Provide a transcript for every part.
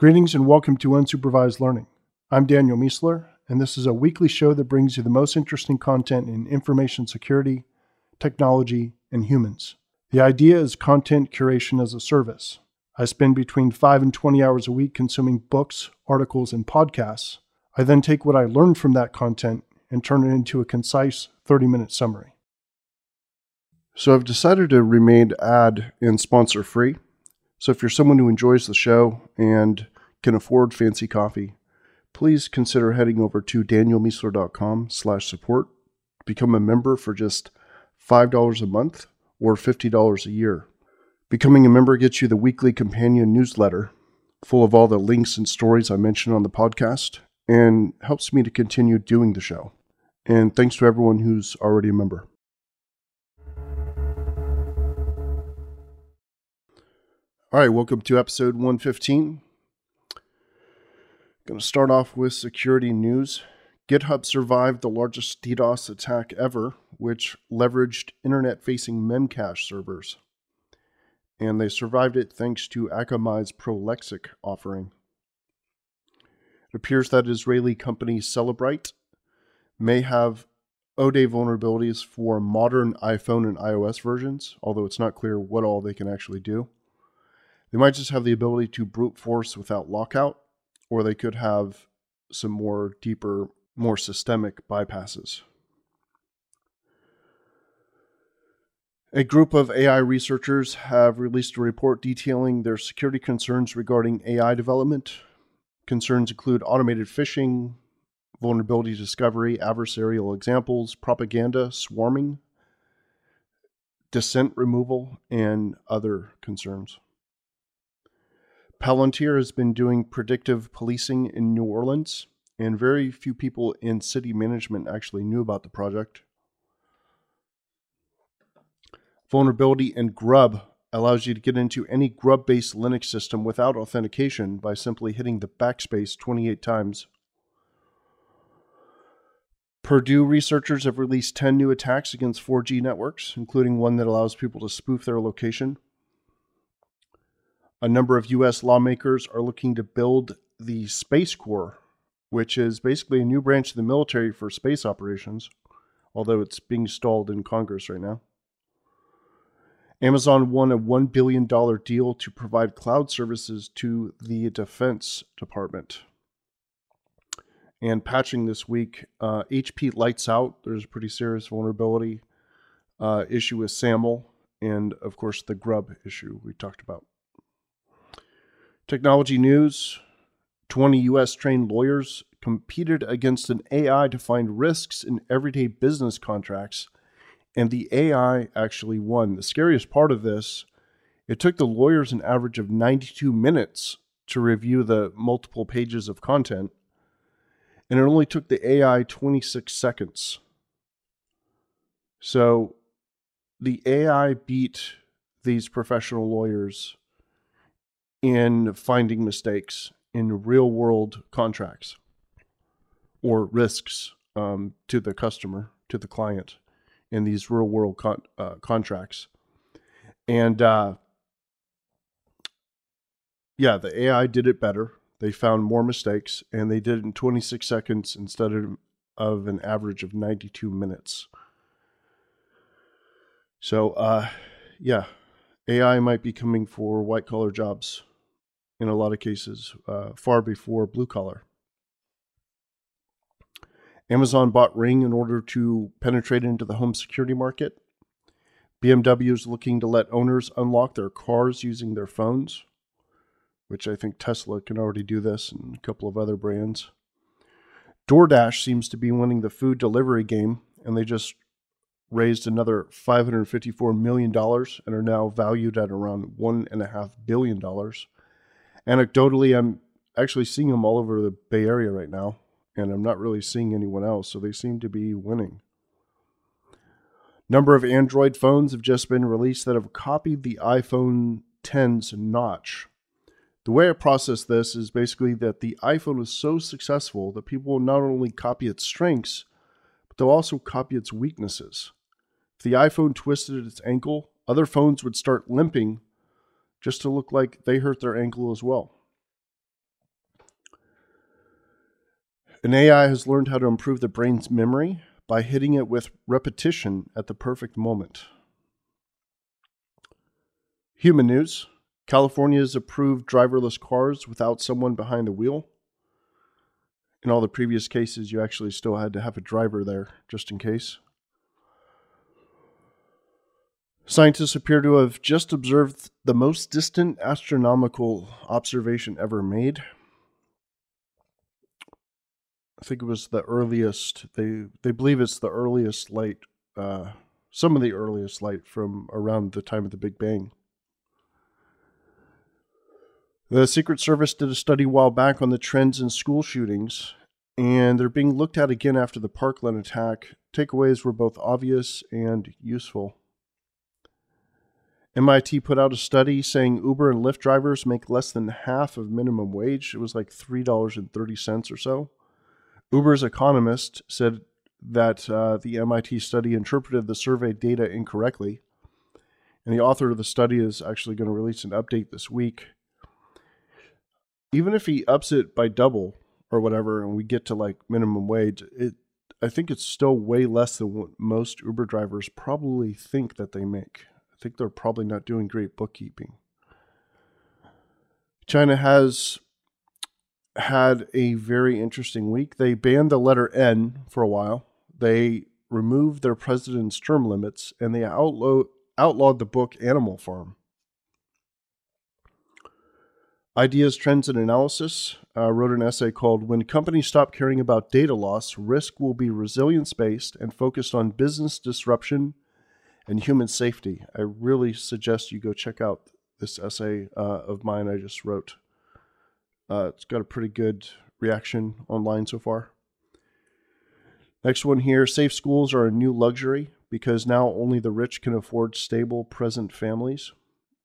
Greetings and welcome to Unsupervised Learning. I'm Daniel Miessler, and this is a weekly show that brings you the most interesting content in information security, technology, and humans. The idea is content curation as a service. I spend between 5 and 20 hours a week consuming books, articles, and podcasts. I then take what I learned from that content and turn it into a concise 30 minute summary. So I've decided to remain ad and sponsor free. So if you're someone who enjoys the show and can afford fancy coffee, please consider heading over to danielmiessler.com slash support become a member for just $5 a month or $50 a year. Becoming a member gets you the weekly companion newsletter full of all the links and stories I mentioned on the podcast and helps me to continue doing the show. And thanks to everyone who's already a member. All right, welcome to episode 115. Going to start off with security news. GitHub survived the largest DDoS attack ever, which leveraged internet facing Memcache servers. And they survived it thanks to Akamai's Prolexic offering. It appears that Israeli company Cellebrite may have ODay vulnerabilities for modern iPhone and iOS versions, although it's not clear what all they can actually do. They might just have the ability to brute force without lockout, or they could have some more deeper, more systemic bypasses. A group of AI researchers have released a report detailing their security concerns regarding AI development. Concerns include automated phishing, vulnerability discovery, adversarial examples, propaganda, swarming, dissent removal, and other concerns. Palantir has been doing predictive policing in New Orleans, and very few people in city management actually knew about the project. Vulnerability in Grub allows you to get into any Grub based Linux system without authentication by simply hitting the backspace 28 times. Purdue researchers have released 10 new attacks against 4G networks, including one that allows people to spoof their location. A number of U.S. lawmakers are looking to build the Space Corps, which is basically a new branch of the military for space operations, although it's being stalled in Congress right now. Amazon won a $1 billion deal to provide cloud services to the Defense Department. And patching this week, uh, HP lights out. There's a pretty serious vulnerability uh, issue with SAML, and of course, the Grub issue we talked about. Technology news 20 US trained lawyers competed against an AI to find risks in everyday business contracts, and the AI actually won. The scariest part of this, it took the lawyers an average of 92 minutes to review the multiple pages of content, and it only took the AI 26 seconds. So the AI beat these professional lawyers in finding mistakes in real world contracts or risks um, to the customer, to the client in these real world con- uh, contracts. And uh, yeah, the AI did it better. They found more mistakes and they did it in 26 seconds instead of, of an average of 92 minutes. So, uh, yeah, AI might be coming for white collar jobs in a lot of cases, uh, far before blue collar. Amazon bought Ring in order to penetrate into the home security market. BMW is looking to let owners unlock their cars using their phones, which I think Tesla can already do this and a couple of other brands. DoorDash seems to be winning the food delivery game, and they just raised another $554 million and are now valued at around $1.5 billion anecdotally, I'm actually seeing them all over the Bay Area right now, and I'm not really seeing anyone else, so they seem to be winning. Number of Android phones have just been released that have copied the iPhone 10's notch. The way I process this is basically that the iPhone is so successful that people will not only copy its strengths, but they'll also copy its weaknesses. If the iPhone twisted its ankle, other phones would start limping just to look like they hurt their ankle as well. An AI has learned how to improve the brain's memory by hitting it with repetition at the perfect moment. Human news California has approved driverless cars without someone behind the wheel. In all the previous cases, you actually still had to have a driver there just in case. Scientists appear to have just observed the most distant astronomical observation ever made. I think it was the earliest. They they believe it's the earliest light, uh, some of the earliest light from around the time of the Big Bang. The Secret Service did a study a while back on the trends in school shootings, and they're being looked at again after the Parkland attack. Takeaways were both obvious and useful. MIT put out a study saying Uber and Lyft drivers make less than half of minimum wage. It was like $3.30 or so. Uber's economist said that uh, the MIT study interpreted the survey data incorrectly. And the author of the study is actually going to release an update this week. Even if he ups it by double or whatever, and we get to like minimum wage, it I think it's still way less than what most Uber drivers probably think that they make. I think they're probably not doing great bookkeeping. China has had a very interesting week. They banned the letter N for a while. They removed their president's term limits and they outlaw, outlawed the book Animal Farm. Ideas, Trends, and Analysis uh, wrote an essay called When Companies Stop Caring About Data Loss, Risk Will Be Resilience Based and Focused on Business Disruption and Human Safety. I really suggest you go check out this essay uh, of mine I just wrote. Uh, it's got a pretty good reaction online so far. Next one here safe schools are a new luxury because now only the rich can afford stable present families.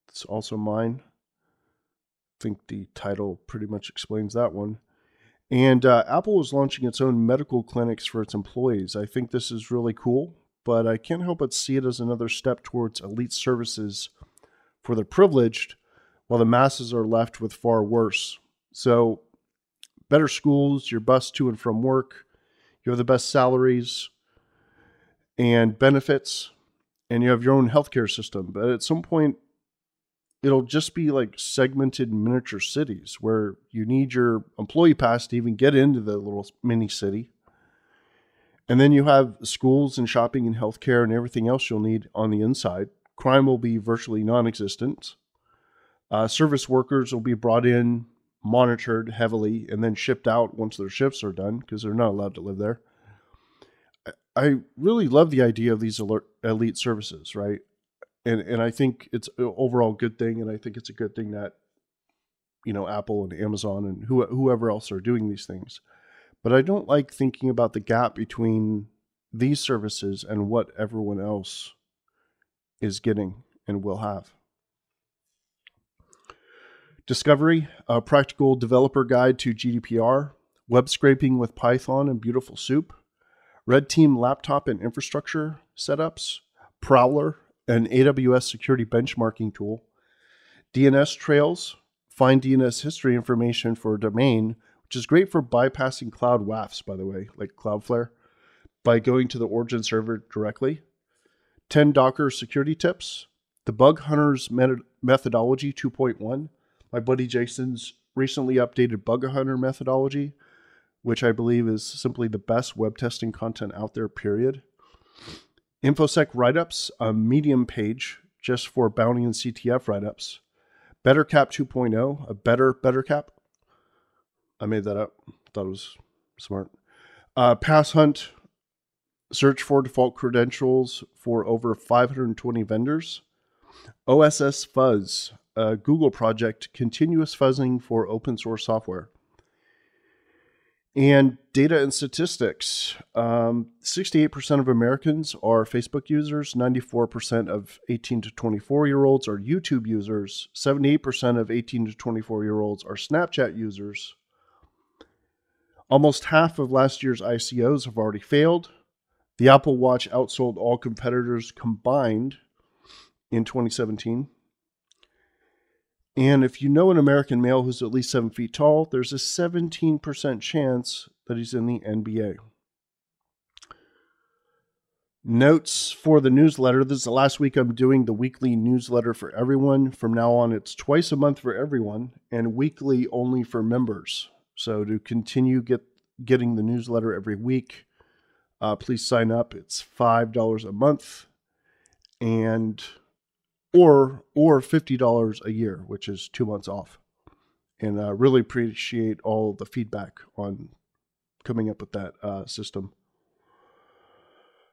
It's also mine. I think the title pretty much explains that one. And uh, Apple is launching its own medical clinics for its employees. I think this is really cool, but I can't help but see it as another step towards elite services for the privileged, while the masses are left with far worse. So, better schools, your bus to and from work, you have the best salaries and benefits, and you have your own healthcare system. But at some point, it'll just be like segmented miniature cities where you need your employee pass to even get into the little mini city. And then you have schools and shopping and healthcare and everything else you'll need on the inside. Crime will be virtually non existent. Uh, service workers will be brought in monitored heavily and then shipped out once their shifts are done because they're not allowed to live there. I really love the idea of these alert, elite services, right? And and I think it's an overall good thing, and I think it's a good thing that you know Apple and Amazon and who, whoever else are doing these things. But I don't like thinking about the gap between these services and what everyone else is getting and will have. Discovery, a practical developer guide to GDPR, web scraping with Python and Beautiful Soup, Red Team laptop and infrastructure setups, Prowler, an AWS security benchmarking tool, DNS trails, find DNS history information for a domain, which is great for bypassing cloud WAFs, by the way, like Cloudflare, by going to the origin server directly. 10 Docker security tips, the Bug Hunters methodology 2.1, my buddy Jason's recently updated Bug Hunter methodology, which I believe is simply the best web testing content out there, period. InfoSec write ups, a medium page just for bounty and CTF write ups. BetterCap 2.0, a better BetterCap. I made that up. Thought it was smart. Uh, Pass Hunt, search for default credentials for over 520 vendors. OSS Fuzz, a Google project, continuous fuzzing for open source software. And data and statistics um, 68% of Americans are Facebook users, 94% of 18 to 24 year olds are YouTube users, 78% of 18 to 24 year olds are Snapchat users. Almost half of last year's ICOs have already failed. The Apple Watch outsold all competitors combined in 2017. And if you know an American male who's at least seven feet tall, there's a 17% chance that he's in the NBA. Notes for the newsletter. This is the last week I'm doing the weekly newsletter for everyone. From now on, it's twice a month for everyone and weekly only for members. So to continue get getting the newsletter every week, uh, please sign up. It's five dollars a month, and or or fifty dollars a year, which is two months off. And uh, really appreciate all the feedback on coming up with that uh, system.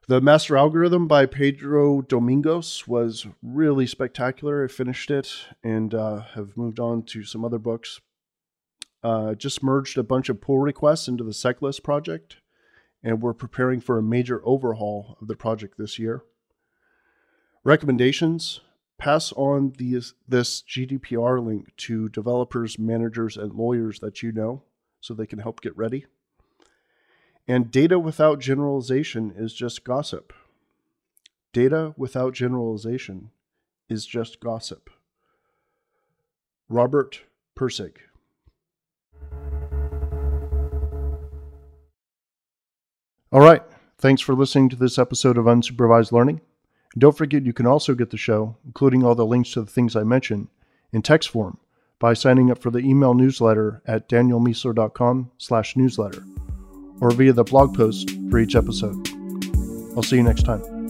The Master Algorithm by Pedro Domingos was really spectacular. I finished it and uh, have moved on to some other books. Uh, just merged a bunch of pull requests into the SecLists project, and we're preparing for a major overhaul of the project this year. Recommendations pass on these, this GDPR link to developers, managers, and lawyers that you know so they can help get ready. And data without generalization is just gossip. Data without generalization is just gossip. Robert Pirsig. All right. Thanks for listening to this episode of Unsupervised Learning. And don't forget you can also get the show, including all the links to the things I mentioned, in text form by signing up for the email newsletter at danielmiessler.com slash newsletter or via the blog post for each episode. I'll see you next time.